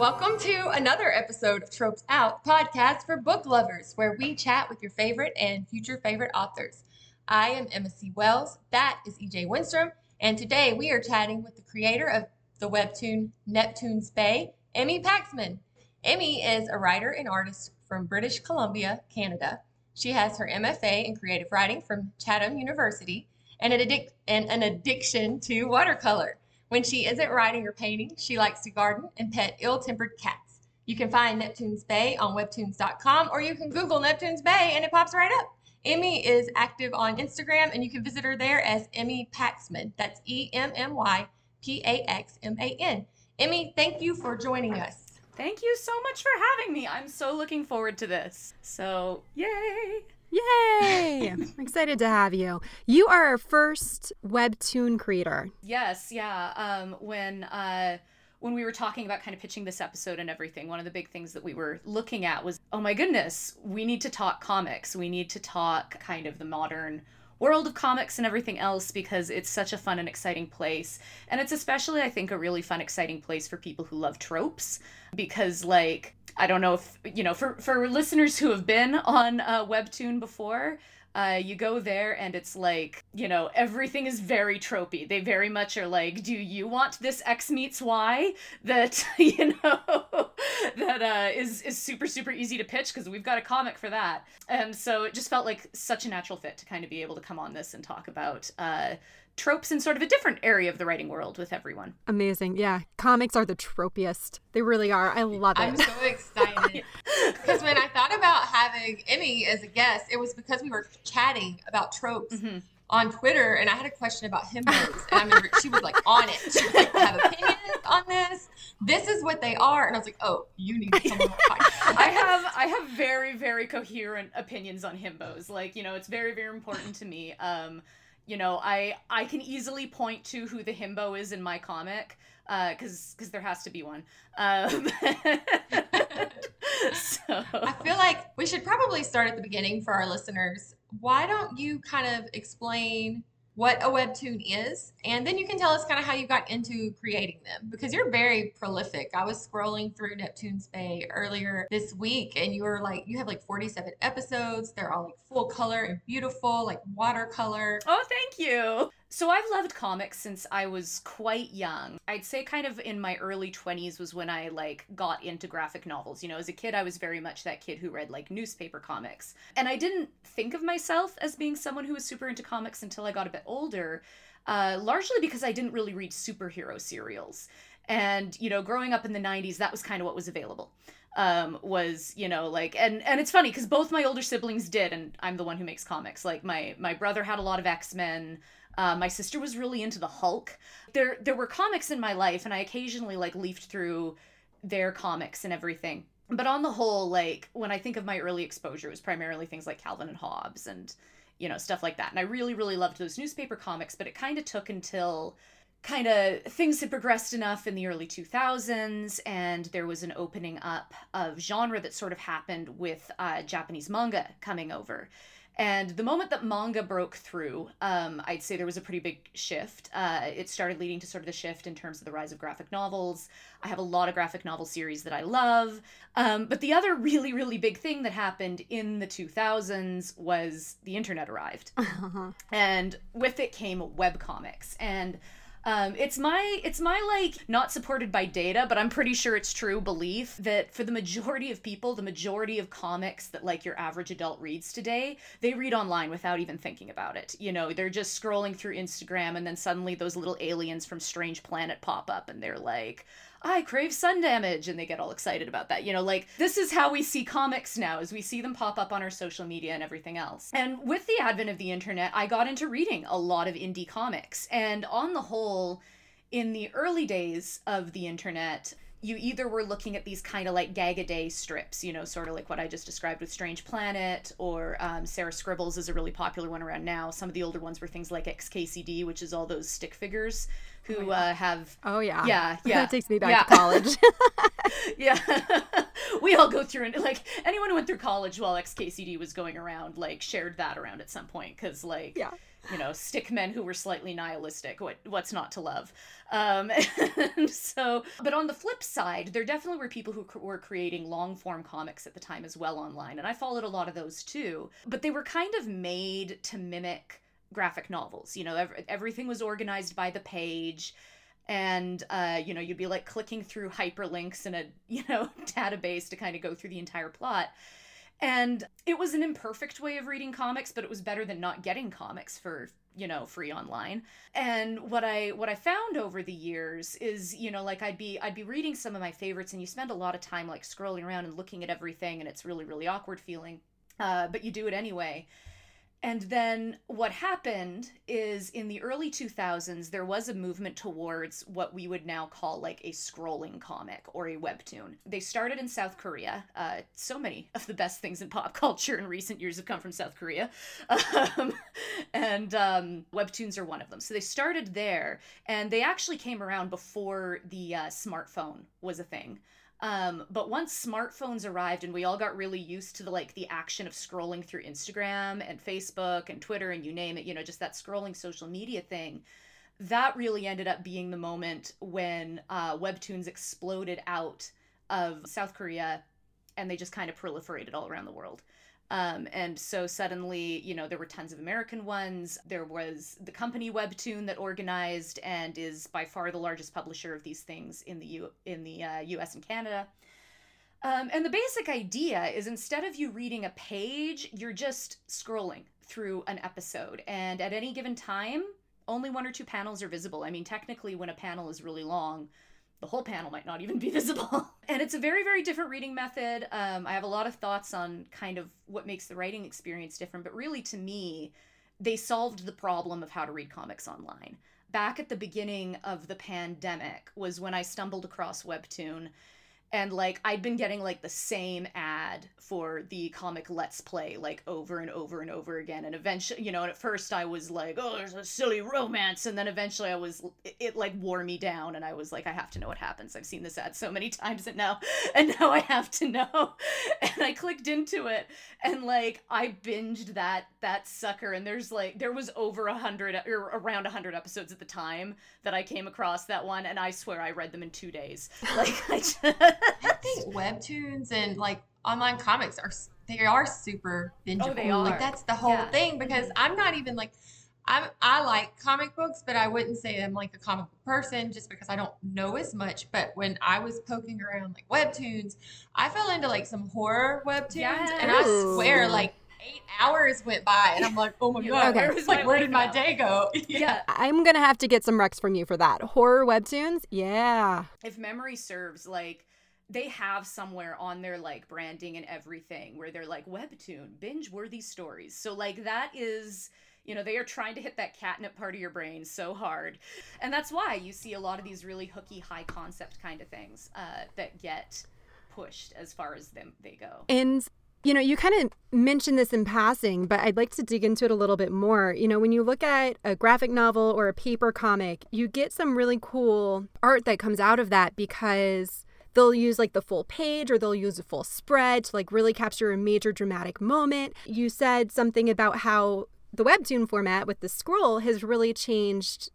Welcome to another episode of Troped Out podcast for book lovers, where we chat with your favorite and future favorite authors. I am Emma C. Wells, that is EJ Winstrom, and today we are chatting with the creator of the webtoon Neptune's Bay, Emmy Paxman. Emmy is a writer and artist from British Columbia, Canada. She has her MFA in creative writing from Chatham University and an, addic- and an addiction to watercolor. When she isn't writing or painting, she likes to garden and pet ill tempered cats. You can find Neptune's Bay on webtoons.com or you can Google Neptune's Bay and it pops right up. Emmy is active on Instagram and you can visit her there as Emmy Paxman. That's E M M Y P A X M A N. Emmy, thank you for joining us. Thank you so much for having me. I'm so looking forward to this. So, yay! Yay! I'm excited to have you. You are our first webtoon creator. Yes, yeah. Um, when uh, when we were talking about kind of pitching this episode and everything, one of the big things that we were looking at was, oh my goodness, we need to talk comics. We need to talk kind of the modern world of comics and everything else because it's such a fun and exciting place. And it's especially, I think, a really fun, exciting place for people who love tropes because, like, I don't know if, you know, for, for listeners who have been on uh, Webtoon before, uh, you go there and it's like, you know, everything is very tropey. They very much are like, do you want this X meets Y that, you know, that uh, is is super, super easy to pitch because we've got a comic for that. And so it just felt like such a natural fit to kind of be able to come on this and talk about uh, tropes in sort of a different area of the writing world with everyone. Amazing. Yeah. Comics are the tropiest. They really are. I love it. I'm so excited. Because when I thought about having Emmy as a guest, it was because we were chatting about tropes. Mm-hmm. On Twitter, and I had a question about himbos, and I remember she was like on it. She was like, "I have opinions on this. This is what they are," and I was like, "Oh, you need to come on. I have, I have very, very coherent opinions on himbos. Like, you know, it's very, very important to me. Um, you know, I I can easily point to who the himbo is in my comic, because uh, because there has to be one. Um, so I feel like we should probably start at the beginning for our listeners. Why don't you kind of explain what a webtoon is and then you can tell us kind of how you got into creating them because you're very prolific. I was scrolling through neptune's bay earlier this week and you were like you have like 47 episodes. They're all like full color and beautiful like watercolor. Oh thank you so I've loved comics since I was quite young. I'd say kind of in my early 20s was when I like got into graphic novels. You know, as a kid I was very much that kid who read like newspaper comics. And I didn't think of myself as being someone who was super into comics until I got a bit older. Uh, largely because I didn't really read superhero serials. And, you know, growing up in the 90s, that was kind of what was available um was you know like and and it's funny because both my older siblings did and i'm the one who makes comics like my my brother had a lot of x-men uh, my sister was really into the Hulk. There there were comics in my life, and I occasionally like leafed through their comics and everything. But on the whole, like when I think of my early exposure, it was primarily things like Calvin and Hobbes and you know stuff like that. And I really really loved those newspaper comics. But it kind of took until kind of things had progressed enough in the early 2000s and there was an opening up of genre that sort of happened with uh, japanese manga coming over and the moment that manga broke through, um, I'd say there was a pretty big shift. Uh, it started leading to sort of the shift in terms of the rise of graphic novels. I have a lot of graphic novel series that I love. Um, but the other really, really big thing that happened in the 2000s was the internet arrived. Uh-huh. And with it came webcomics. And um, it's my it's my like not supported by data, but I'm pretty sure it's true belief that for the majority of people, the majority of comics that like your average adult reads today, they read online without even thinking about it. You know, they're just scrolling through Instagram and then suddenly those little aliens from Strange Planet pop up and they're like, I crave sun damage, and they get all excited about that. You know, like this is how we see comics now, as we see them pop up on our social media and everything else. And with the advent of the internet, I got into reading a lot of indie comics. And on the whole, in the early days of the internet, you either were looking at these kind of like gag a day strips, you know, sort of like what I just described with Strange Planet, or um, Sarah Scribbles is a really popular one around now. Some of the older ones were things like XKCD, which is all those stick figures who oh, yeah. uh, have. Oh yeah. Yeah, yeah. that takes me back yeah. to college. yeah, we all go through and like anyone who went through college while XKCD was going around, like shared that around at some point because like yeah you know, stick men who were slightly nihilistic. What what's not to love? Um, so, but on the flip side, there definitely were people who were creating long form comics at the time as well online, and I followed a lot of those too. But they were kind of made to mimic graphic novels. You know, ev- everything was organized by the page and uh, you know you'd be like clicking through hyperlinks in a you know database to kind of go through the entire plot and it was an imperfect way of reading comics but it was better than not getting comics for you know free online. And what i what i found over the years is you know like i'd be i'd be reading some of my favorites and you spend a lot of time like scrolling around and looking at everything and it's really really awkward feeling. Uh, but you do it anyway and then what happened is in the early 2000s, there was a movement towards what we would now call like a scrolling comic or a webtoon. They started in South Korea. Uh, so many of the best things in pop culture in recent years have come from South Korea. Um, and um, webtoons are one of them. So they started there, and they actually came around before the uh, smartphone was a thing. Um, but once smartphones arrived and we all got really used to the like the action of scrolling through Instagram and Facebook and Twitter and you name it, you know, just that scrolling social media thing, that really ended up being the moment when uh, webtoons exploded out of South Korea and they just kind of proliferated all around the world. Um, and so suddenly, you know, there were tons of American ones. There was the company Webtoon that organized and is by far the largest publisher of these things in the U- in the uh, U.S. and Canada. Um, and the basic idea is instead of you reading a page, you're just scrolling through an episode, and at any given time, only one or two panels are visible. I mean, technically, when a panel is really long, the whole panel might not even be visible. and it's a very, very different reading method. Um, I have a lot of thoughts on kind of what makes the writing experience different, but really to me, they solved the problem of how to read comics online. Back at the beginning of the pandemic was when I stumbled across Webtoon and like I'd been getting like the same ad for the comic Let's Play like over and over and over again, and eventually, you know, and at first I was like, oh, there's a silly romance, and then eventually I was, it, it like wore me down, and I was like, I have to know what happens. I've seen this ad so many times, and now, and now I have to know, and I clicked into it, and like I binged that that sucker, and there's like there was over a hundred or around a hundred episodes at the time that I came across that one, and I swear I read them in two days, like I just. I think webtoons and like online comics are they are super bingeable. Oh, they are. Like that's the whole Yeah. thing because mm-hmm. I'm not even like I'm I like comic books, but I wouldn't say I'm like a comic book person just because I don't know as much. But when I was poking around like webtoons, I fell into like some horror webtoons, and I swear like eight hours went by, and I'm like, oh my god, like, Okay. where like my where did my now? day go? yeah. I'm gonna have to get some recs from you for that. Horror webtoons? Yeah. if memory serves, like they have somewhere on their like branding and everything where they're like webtoon binge worthy stories. So like that is you know they are trying to hit that catnip part of your brain so hard and that's why you see a lot of these really hooky high concept kind of things uh, that get pushed as far as them they go And you know, you kind of mentioned this in passing, but I'd like to dig into it a little bit more. You know, when you look at a graphic novel or a paper comic, you get some really cool art that comes out of that because they'll use like the full page or they'll use a full spread to like really capture a major dramatic moment. You said something about how the webtoon format with the scroll has really changed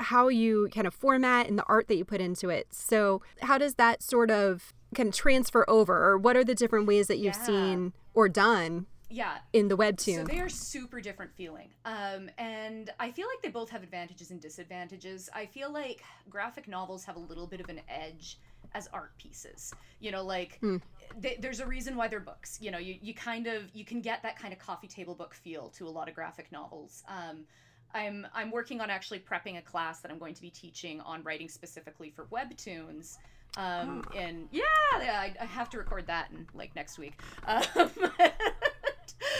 how you kind of format and the art that you put into it. So, how does that sort of kind of transfer over, or what are the different ways that you've Yeah. seen or done yeah in the webtoon So they are super different feeling. Um, and I feel like they both have advantages and disadvantages. I feel like graphic novels have a little bit of an edge as art pieces. You know, like Hmm. th- there's a reason why they're books. You know, you, you kind of you can get that kind of coffee table book feel to a lot of graphic novels. Um, I'm I'm working on actually prepping a class that I'm going to be teaching on writing specifically for webtoons. Um, and yeah, yeah, I, I have to record that in like next week. Um,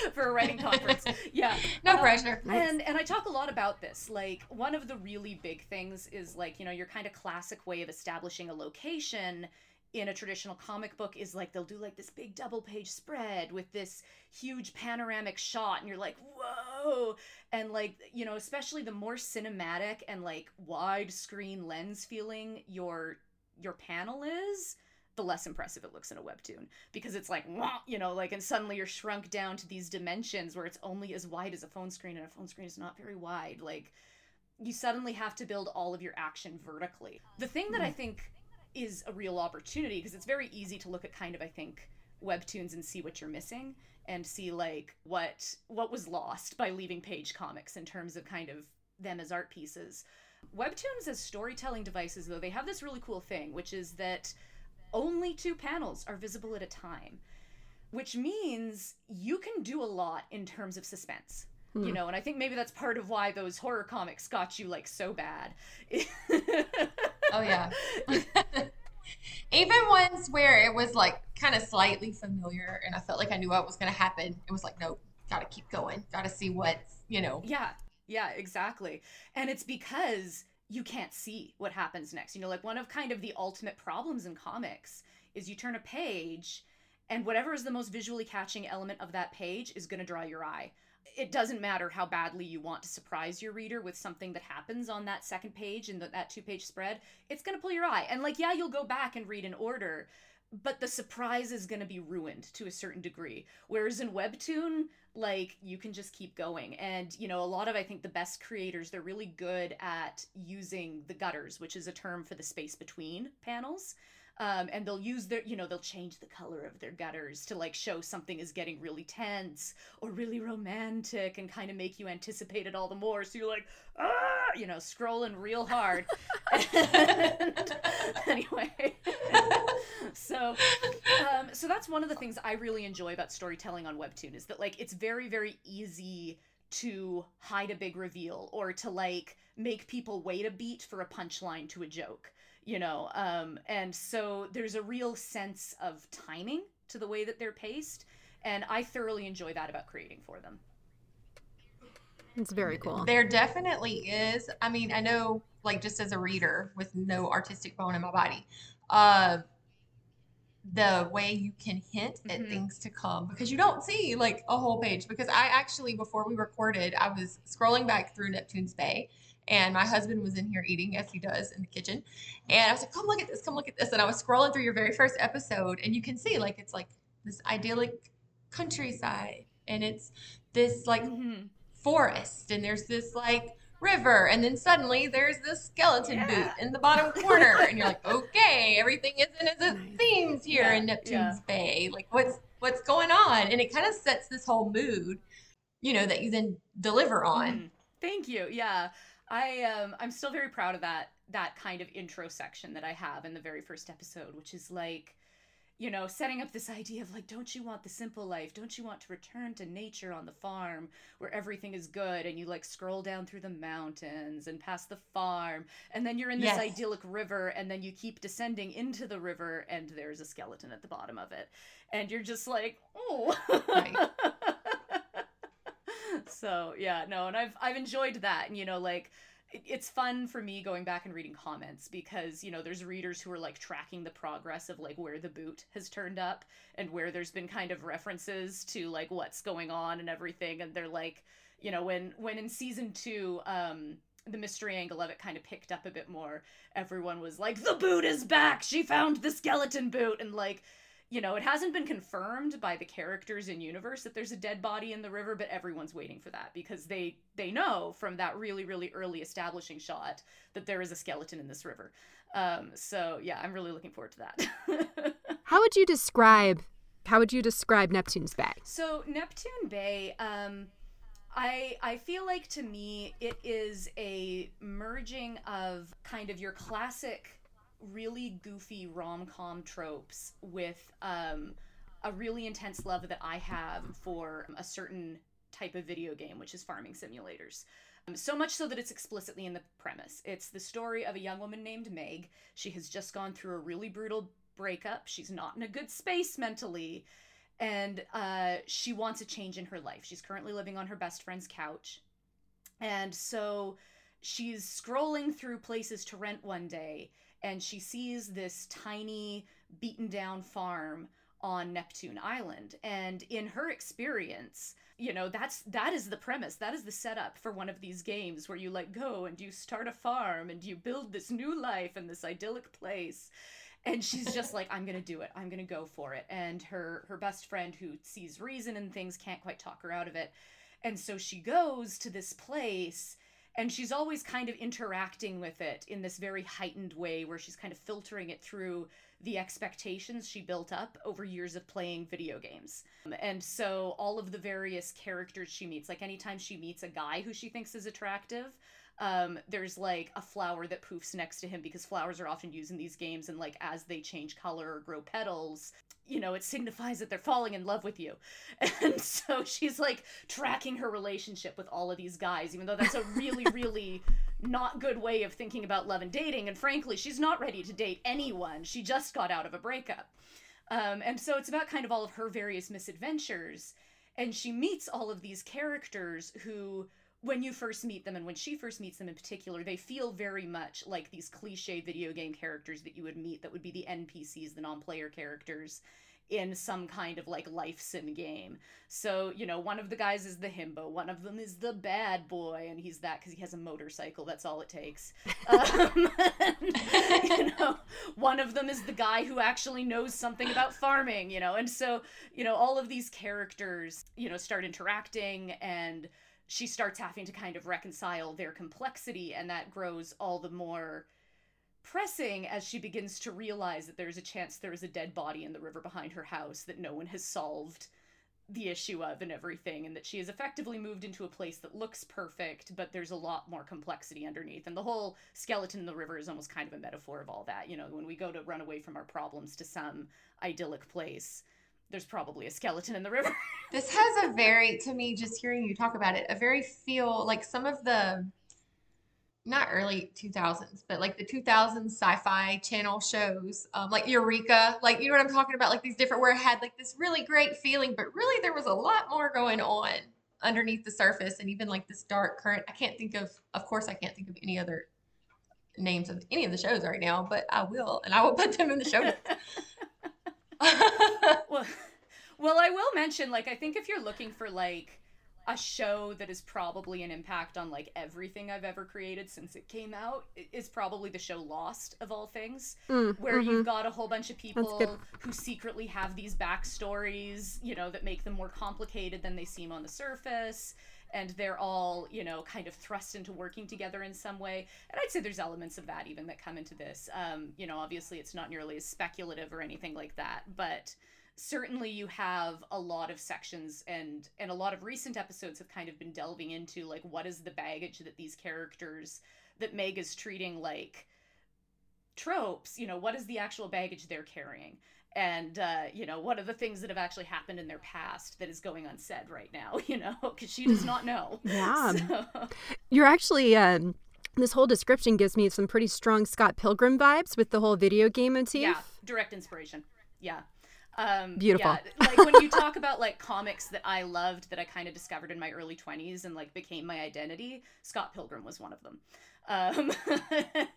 for a writing conference. Yeah. No Um, pressure. And and I talk a lot about this. Like one of the really big things is like, you know, your kind of classic way of establishing a location in a traditional comic book is like they'll do like this big double page spread with this huge panoramic shot and you're like, "Whoa." And like, you know, especially the more cinematic and like wide screen lens feeling your your panel is, the less impressive it looks in a webtoon because it's like you know like and suddenly you're shrunk down to these dimensions where it's only as wide as a phone screen and a phone screen is not very wide. Like you suddenly have to build all of your action vertically. The thing that i mm-hmm. think is a real opportunity because it's very easy to look at kind of i think webtoons and see what you're missing and see like what what was lost by leaving page comics in terms of kind of them as art pieces. Webtoons as storytelling devices though they have this really cool thing which is that only two panels are visible at a time, which means you can do a lot in terms of suspense. Hmm. You know, and I think maybe that's part of why those horror comics got you like so bad. oh yeah. Even ones where it was like kind of slightly familiar and I felt like I knew what was going to happen, it was like, nope, got to keep going. Got to see what's, you know. Yeah. Yeah, exactly. And it's because you can't see what happens next. You know, like one of kind of the ultimate problems in comics is you turn a page and whatever is the most visually catching element of that page is going to draw your eye. It doesn't matter how badly you want to surprise your reader with something that happens on that second page and that two page spread, it's going to pull your eye. And like, yeah, you'll go back and read in order, but the surprise is going to be ruined to a certain degree. Whereas in Webtoon, like you can just keep going and you know a lot of i think the best creators they're really good at using the gutters which is a term for the space between panels um, and they'll use their you know they'll change the color of their gutters to like show something is getting really tense or really romantic and kind of make you anticipate it all the more. So you're like ah! You know scrolling real hard. And, anyway. So um, so that's one of the things i really enjoy about storytelling on webtoon is that like it's very very easy to hide a big reveal or to like make people wait a beat for a punchline to a joke you know um and so there's a real sense of timing to the way that they're paced and i thoroughly enjoy that about creating for them it's very cool there definitely is i mean i know like just as a reader with no artistic bone in my body uh the way you can hint at mm-hmm. things to come because you don't see like a whole page because i actually before we recorded i was scrolling back through neptune's bay and my husband was in here eating as he does in the kitchen and i was like come look at this come look at this and i was scrolling through your very first episode and you can see like it's like this idyllic countryside and it's this like mm-hmm. forest and there's this like river and then suddenly there's this skeleton yeah. boot in the bottom corner and you're like okay everything isn't as it seems here yeah. in neptune's yeah. bay like what's what's going on and it kind of sets this whole mood you know that you then deliver on mm. thank you yeah I um I'm still very proud of that that kind of intro section that I have in the very first episode, which is like, you know, setting up this idea of like, don't you want the simple life? Don't you want to return to nature on the farm where everything is good and you like scroll down through the mountains and past the farm and then you're in this yes. idyllic river and then you keep descending into the river and there's a skeleton at the bottom of it. And you're just like, oh. Right. so yeah, no, and I've I've enjoyed that, and you know, like it's fun for me going back and reading comments because you know there's readers who are like tracking the progress of like where the boot has turned up and where there's been kind of references to like what's going on and everything and they're like you know when when in season 2 um the mystery angle of it kind of picked up a bit more everyone was like the boot is back! She found the skeleton boot! And like you know, it hasn't been confirmed by the characters in universe that there's a dead body in the river, but everyone's waiting for that because they they know from that really really early establishing shot that there is a skeleton in this river. Um, so yeah, I'm really looking forward to that. how would you describe how would you describe Neptune's Bay? So Neptune Bay, um, I I feel like to me it is a merging of kind of your classic really goofy rom com tropes with um, a really intense love that I have for a certain type of video game, which is farming simulators. Um, so much so that it's explicitly in the premise. It's the story of a young woman named Meg. She has just gone through a really brutal breakup. She's not in a good space mentally. And uh, she wants a change in her life. She's currently living on her best friend's couch. And so she's scrolling through places to rent one day and she sees this tiny, beaten down farm on Neptune Island. And in her experience, you know, that's that is the premise. That is the setup for one of these games where you let go and you start a farm and you build this new life in this idyllic place. and she's just like i'm gonna do it i'm gonna go for it and her her best friend who sees reason in things can't quite talk her out of it and so she goes to this place and she's always kind of interacting with it in this very heightened way where she's kind of filtering it through the expectations she built up over years of playing video games. And so all of the various characters she meets, like anytime she meets a guy who she thinks is attractive, um, there's like a flower that poofs next to him because flowers are often used in these games, and like as they change color or grow petals, you know, it signifies that they're falling in love with you. And so she's like tracking her relationship with all of these guys, even though that's a really, really not good way of thinking about love and dating. And frankly, she's not ready to date anyone. She just got out of a breakup. Um, and so it's about kind of all of her various misadventures. And she meets all of these characters who when you first meet them and when she first meets them in particular, they feel very much like these cliche video game characters that you would meet that would be the NPCs, the non player characters in some kind of like life sim game. So, you know, one of the guys is the himbo, one of them is the bad boy, and he's that because he has a motorcycle. That's all it takes. Um, and, you know, one of them is the guy who actually knows something about farming, you know, and so, you know, all of these characters, you know, start interacting and she starts having to kind of reconcile their complexity, and that grows all the more pressing as she begins to realize that there's a chance there is a dead body in the river behind her house that no one has solved the issue of and everything and that she has effectively moved into a place that looks perfect but there's a lot more complexity underneath. And the whole skeleton in the river is almost kind of a metaphor of all that. You know when we go to run away from our problems to some idyllic place there's probably a skeleton in the river. this has a very, to me, just hearing you talk about it, a very feel like some of the, not early 2000s, but like the 2000s sci-fi channel shows, um, like Eureka, like you know what I'm talking about, like these different where it had like this really great feeling, but really there was a lot more going on underneath the surface, and even like this dark current. I can't think of, of course, I can't think of any other names of any of the shows right now, but I will, and I will put them in the show. well, well, I will mention, like, I think if you're looking for like a show that is probably an impact on like everything I've ever created since it came out is probably the show Lost of all things, mm, where mm-hmm. you've got a whole bunch of people who secretly have these backstories, you know, that make them more complicated than they seem on the surface. And they're all, you know, kind of thrust into working together in some way. And I'd say there's elements of that even that come into this. Um, you know, obviously it's not nearly as speculative or anything like that, but certainly you have a lot of sections and and a lot of recent episodes have kind of been delving into like what is the baggage that these characters that Meg is treating like tropes, you know, what is the actual baggage they're carrying? And uh, you know, what are the things that have actually happened in their past that is going unsaid right now, you know, because she does not know. yeah. So. You're actually um this whole description gives me some pretty strong Scott Pilgrim vibes with the whole video game motif. Yeah, direct inspiration. Yeah. Um, Beautiful. Yeah, like when you talk about like comics that I loved that I kind of discovered in my early 20s and like became my identity, Scott Pilgrim was one of them. Um,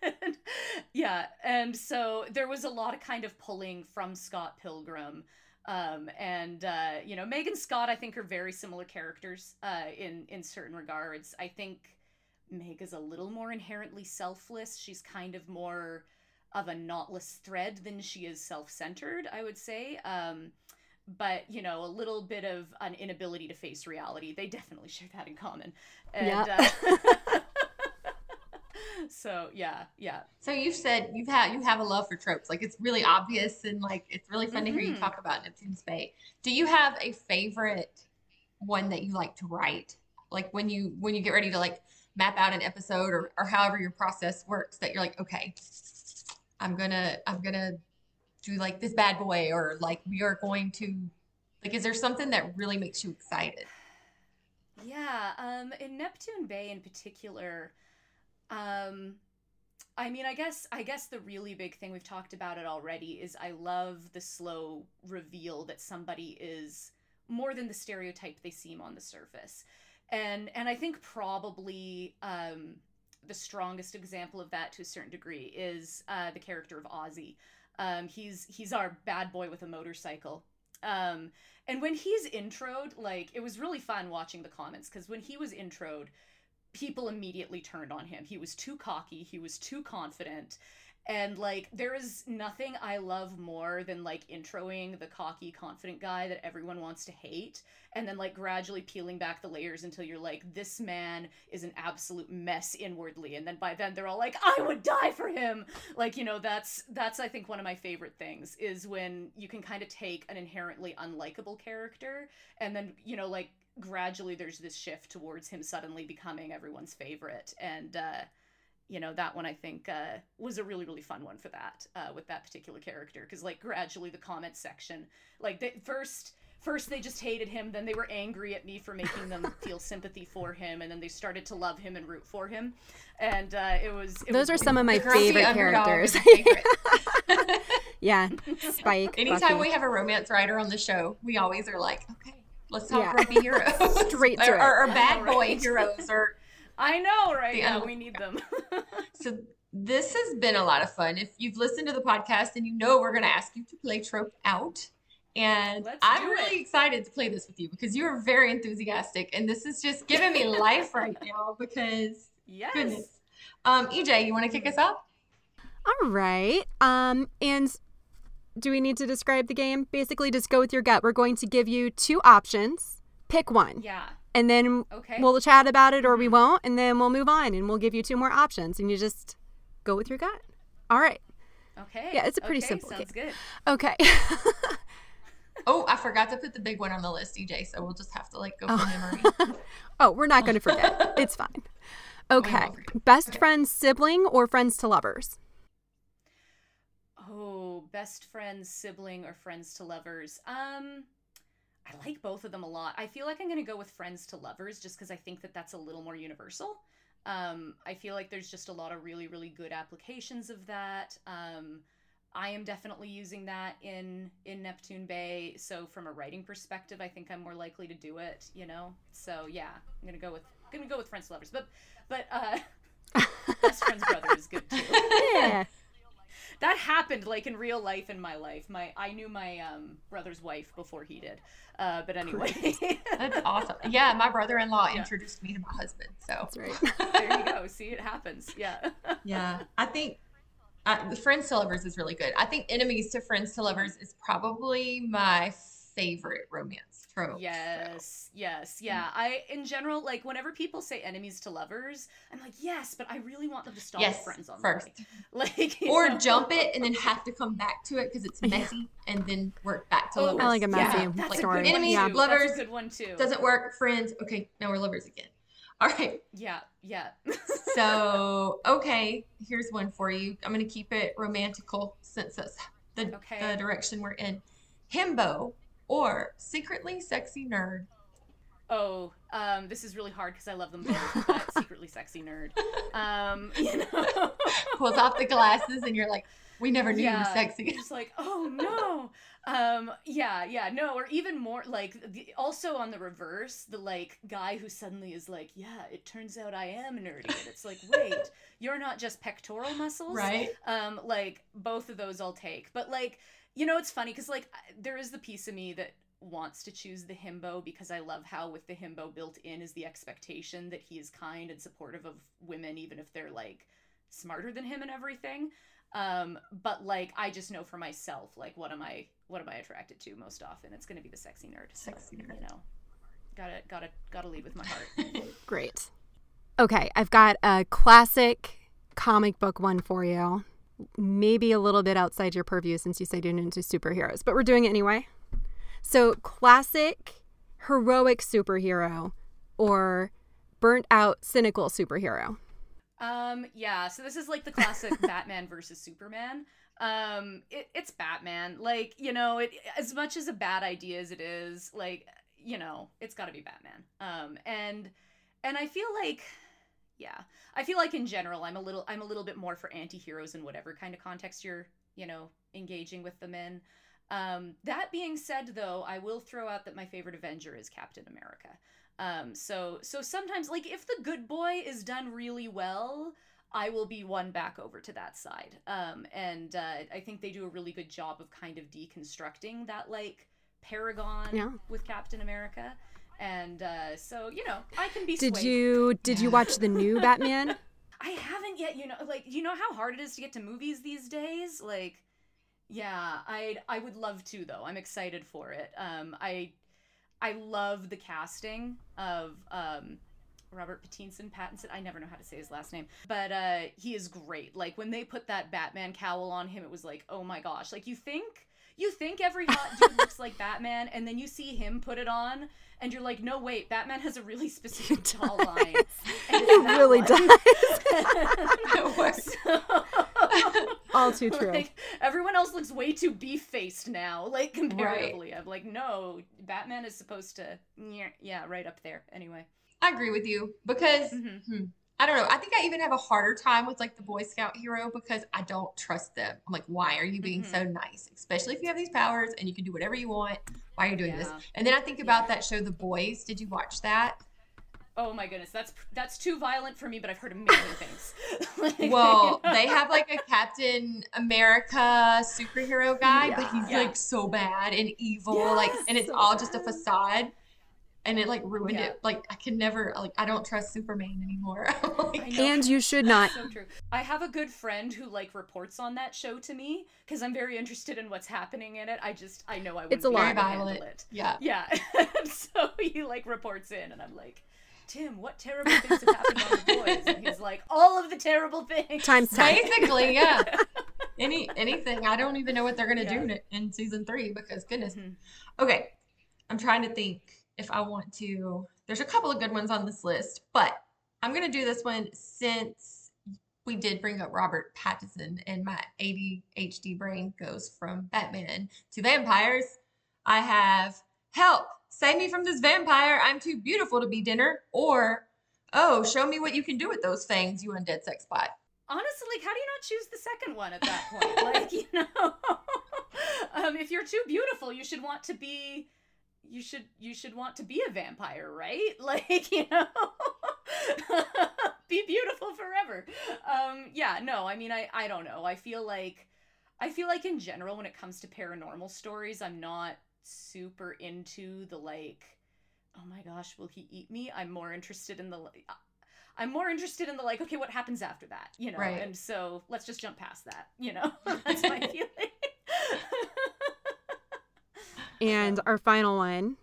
yeah, and so there was a lot of kind of pulling from Scott Pilgrim. Um, and uh, you know, Meg and Scott, I think, are very similar characters uh, in in certain regards. I think Meg is a little more inherently selfless. She's kind of more of a knotless thread than she is self-centered i would say um, but you know a little bit of an inability to face reality they definitely share that in common and yeah. uh, so yeah yeah so you've said you've had you have a love for tropes like it's really obvious and like it's really fun mm-hmm. to hear you mm-hmm. talk about neptune's bay do you have a favorite one that you like to write like when you when you get ready to like map out an episode or, or however your process works that you're like okay I'm gonna I'm gonna do like this bad boy or like we are going to like is there something that really makes you excited? Yeah, um in Neptune Bay in particular, um I mean, I guess I guess the really big thing we've talked about it already is I love the slow reveal that somebody is more than the stereotype they seem on the surface. And and I think probably um the strongest example of that to a certain degree is uh, the character of Ozzy. Um, he's he's our bad boy with a motorcycle. Um, and when he's introed, like it was really fun watching the comments because when he was introed, people immediately turned on him. He was too cocky. He was too confident. and like there is nothing I love more than like introing the cocky, confident guy that everyone wants to hate, and then like gradually peeling back the layers until you're like, this man is an absolute mess inwardly, and then by then they're all like, I would die for him. Like you know, that's that's I think one of my favorite things is when you can kind of take an inherently unlikable character and then you know like gradually there's this shift towards him suddenly becoming everyone's favorite and. uh you know that one i think uh, was a really really fun one for that uh, with that particular character because like gradually the comment section like they, first first they just hated him then they were angry at me for making them feel sympathy for him and then they started to love him and root for him and uh, it was it those was are some of my favorite characters favorite. yeah spike anytime Buffy. we have a romance writer on the show we always are like okay let's talk Yeah. grumpy heroes Straight to or, it. or, or bad know, boy right? heroes or i know right yeah unli- we need them So this has been a lot of fun. If you've listened to the podcast and you know we're going to ask you to play Trope Out. And Let's I'm really it. excited to play this with you because you are very enthusiastic and this is just giving me life right now because yes goodness. Um, EJ, you want to kick us off? all right um and do we need to describe the game? Basically just go with your gut. We're going to give you two options. Pick one. Yeah. And then okay. we'll chat about it or we mm-hmm. won't and then we'll move on and we'll give you two more options and you just go with your gut. All right. Okay. Yeah, it's a pretty okay, simple sounds good. Okay. Oh, I forgot to put the big one on the list, EJ. So we'll just have to like go oh. from memory. oh we're not going to forget. It's fine. Oh, okay. best Okay. friends sibling or friends to lovers Oh, best friends, sibling, or friends to lovers. Um, I like both of them a lot. I feel like I'm gonna go with friends to lovers just because I think that that's a little more universal. Um, I feel like there's just a lot of really, really good applications of that. Um, I am definitely using that in in Neptune Bay. So from a writing perspective, I think I'm more likely to do it. You know. So yeah, I'm gonna go with gonna go with friends to lovers. But but uh, best friend's brother is good too yeah that happened like in real life in my life my i knew my um brother's wife before he did uh but anyway That's awesome. Yeah, my brother-in-law Yeah. introduced me to my husband. So that's right there you go see it happens yeah Yeah, I think uh, Friends to Lovers is really good. I think Enemies to Friends to Lovers is probably my favorite romance trope. so. yes yes yeah i in general like whenever people say enemies to lovers i'm like yes but i really want them to stop Yes, friends on first. the way. like Or know? jump it and then have to come back to it because it's messy and then work back to Oh, lovers. I like a messy Yeah. that's story. a good one Enemies, too. lovers, that's a good one too Doesn't work, friends. Okay, now we're lovers again. All right. yeah yeah So, okay, here's one for you. I'm going to keep it romantical since that's the, Okay. the direction we're in. Himbo or secretly sexy nerd. Oh, um, this is really hard because I love them both. but secretly sexy nerd. Um, you know. Pulls off the glasses and you're like, we never knew you were sexy. just like, oh no. Um, yeah, yeah, no, or even more like the, also on the reverse, the like guy who suddenly is like, yeah, it turns out I am nerdy, and it's like, wait, you're not just pectoral muscles, Right? um like both of those i'll take but like you know it's funny because like there is the piece of me that wants to choose the himbo because i love how with the himbo built in is the expectation that he is kind and supportive of women even if they're like smarter than him and everything um but like i just know for myself like what am i what am i attracted to most often it's going to be the sexy nerd So, Sexy nerd. you know gotta gotta gotta lead with my heart Great. Okay, I've got a classic comic book one for you. Maybe a little bit outside your purview since you said you're into superheroes, but we're doing it anyway. So, classic heroic superhero or burnt out cynical superhero. Um, yeah, so this is like the classic Batman versus Superman. Um, it, it's Batman. Like, you know, it as much as a bad idea as it is, like, you know, it's gotta be Batman. Um, and and I feel like yeah. I feel like in general I'm a little I'm a little bit more for anti-heroes in whatever kind of context you're, you know, engaging with them in. Um, that being said though, I will throw out that my favorite Avenger is Captain America. Um, so so sometimes like if the good boy is done really well, I will be won back over to that side. Um, and uh, I think they do a really good job of kind of deconstructing that like paragon Yeah. with Captain America. And uh, so you know, I can be. Did swayed. you did you watch the new Batman? I haven't yet. You know, like you know how hard it is to get to movies these days. Like, yeah, I I would love to though. I'm excited for it. Um, I I love the casting of um Robert Pattinson, Pattinson. I never know how to say his last name, but uh, he is great. Like when they put that Batman cowl on him, it was like, oh my gosh! Like you think you think every hot dude looks like Batman, and then you see him put it on, and you're like, no, wait, Batman has a really specific tall line. It really one. does. So- All too true. Like everyone else looks way too beef faced now, like comparatively. I'm like, no, Batman is supposed to, yeah, yeah, right up there. Anyway. I agree with you because Mhm. hmm, I don't know. I think I even have a harder time with like the Boy Scout hero because I don't trust them. I'm like, why are you being Mhm. so nice? Especially if you have these powers and you can do whatever you want. Why are you doing this? And then I think about that show, The Boys. Did you watch that? Oh my goodness, that's that's too violent for me, but I've heard amazing things. Like, Well, you know? they have like a Captain America superhero guy, but he's Yeah. like so bad and evil, like, and it's so all just a facade. And it like ruined Yeah. it. Like I can never like I don't trust Superman anymore. Like, And you should not. so true. I have a good friend who like reports on that show to me because I'm very interested in what's happening in it. I just I know I wouldn't It's a be lot. able to Very handle violent. it. Yeah. Yeah. so he like reports in, and I'm like, Tim, what terrible things have happened on the boys? And he's like, all of the terrible things. Times ten. Basically, yeah. Any anything. I don't even know what they're gonna Yeah. do in, in season three because goodness. Mhm. Okay, I'm trying to think if I want to. There's a couple of good ones on this list, but I'm gonna do this one since we did bring up Robert Pattinson, and my ADHD brain goes from Batman to vampires. I have help, save me from this vampire. I'm too beautiful to be dinner, or oh, show me what you can do with those fangs, you undead sex bot. Honestly, like, how do you not choose the second one at that point? like, you know, um, if you're too beautiful, you should want to be, you should, you should want to be a vampire, right? Like, you know, be beautiful forever. Um, yeah, no, I mean, I, I don't know. I feel like, I feel like in general, when it comes to paranormal stories, I'm not super into the like, oh my gosh, will he eat me? I'm more interested in the like. I'm more interested in the like, okay, what happens after that, you know? Right. And so let's just jump past that, you know? That's my feeling. And our final one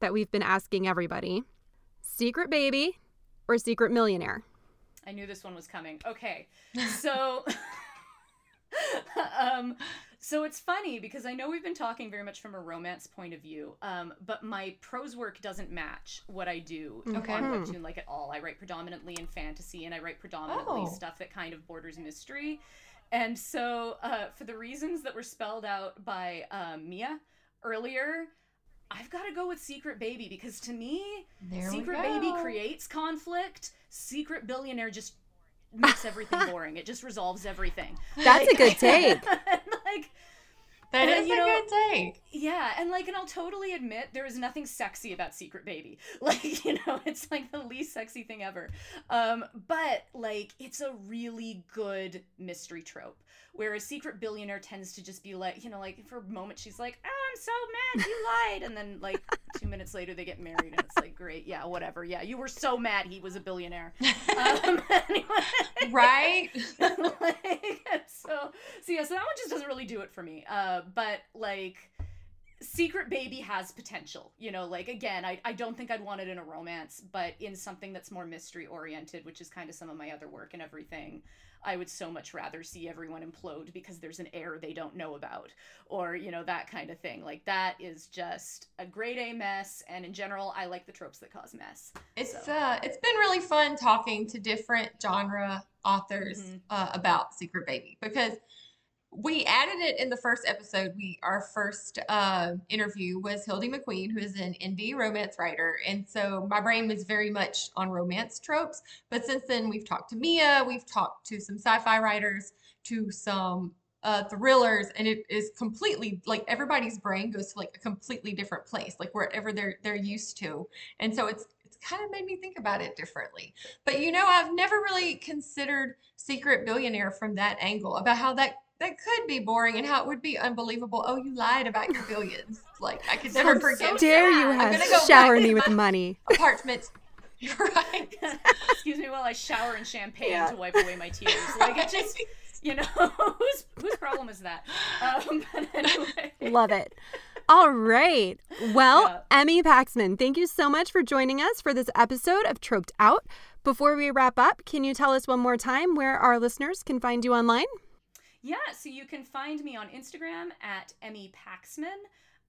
that we've been asking everybody secret baby or secret millionaire? I knew this one was coming. Okay. So um so it's funny because I know we've been talking very much from a romance point of view, um, but my prose work doesn't match what I do Okay. on Mhm. Webtoon like at all. I write predominantly in fantasy and I write predominantly Oh. stuff that kind of borders mystery. And so, uh, for the reasons that were spelled out by um, Mia earlier, I've got to go with Secret Baby because to me, There Secret Baby creates conflict. Secret Billionaire just makes everything boring. It just resolves everything. That's a good take. like, That And, is you a know, good take. yeah, and like, and I'll totally admit there is nothing sexy about Secret Baby. Like, you know, it's like the least sexy thing ever. Um, but like, it's a really good mystery trope. Whereas Secret Billionaire tends to just be like, you know, like for a moment she's like, oh, I'm so mad you lied, and then like two minutes later they get married, and it's like, great, yeah, whatever, yeah, you were so mad he was a billionaire. Um, anyway, right? like, so so yeah so that one just doesn't really do it for me uh but like secret baby has potential you know like again I, I don't think i'd want it in a romance but in something that's more mystery oriented which is kind of some of my other work and everything i would so much rather see everyone implode because there's an error they don't know about or you know that kind of thing like that is just a grade a mess and in general i like the tropes that cause mess It's So. uh, it's been really fun talking to different genre authors Mhm. uh, about Secret Baby because we added it in the first episode. We our first uh, interview was Hildie McQueen, who is an indie romance writer, and so my brain was very much on romance tropes. But since then, we've talked to Mia, we've talked to some sci-fi writers, to some uh, thrillers, and it is completely like everybody's brain goes to like a completely different place, like wherever they're they're used to, and so it's it's kind of made me think about it differently. But you know, I've never really considered Secret Billionaire from that angle about how that that could be boring and how it would be unbelievable. Oh, you lied about your billions. Like I could never Sounds so forgive Dare you I'm have go shower me to with my money? apartment right. Excuse me while I shower in champagne Yeah. to wipe away my tears. Like it just, you know, whose whose problem is that? Um, but anyway. Love it. All right. Well, Yeah. Emmy Paxman, thank you so much for joining us for this episode of Troped Out. Before we wrap up, can you tell us one more time where our listeners can find you online? Yeah, so you can find me on Instagram at Emmy Paxman.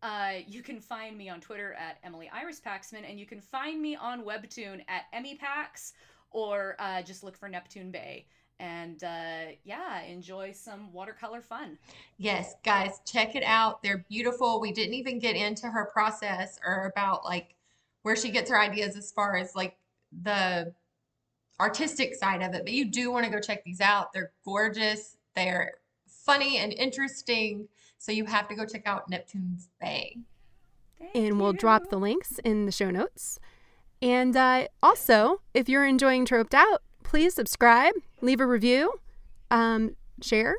Uh, you can find me on Twitter at Emily Iris Paxman, and you can find me on Webtoon at Emmy Pax, or uh, just look for Neptune Bay. And uh, yeah, enjoy some watercolor fun. Yes, guys, check it out. They're beautiful. We didn't even get into her process or about like where she gets her ideas as far as like the artistic side of it, but you do want to go check these out. They're gorgeous. They're funny and interesting. So you have to go check out Neptune's Bay. Thank and we'll drop the links in the show notes. And uh, also, if you're enjoying Troped Out, please subscribe, leave a review, um, share,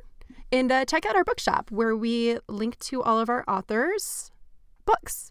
and uh, check out our bookshop where we link to all of our authors' books.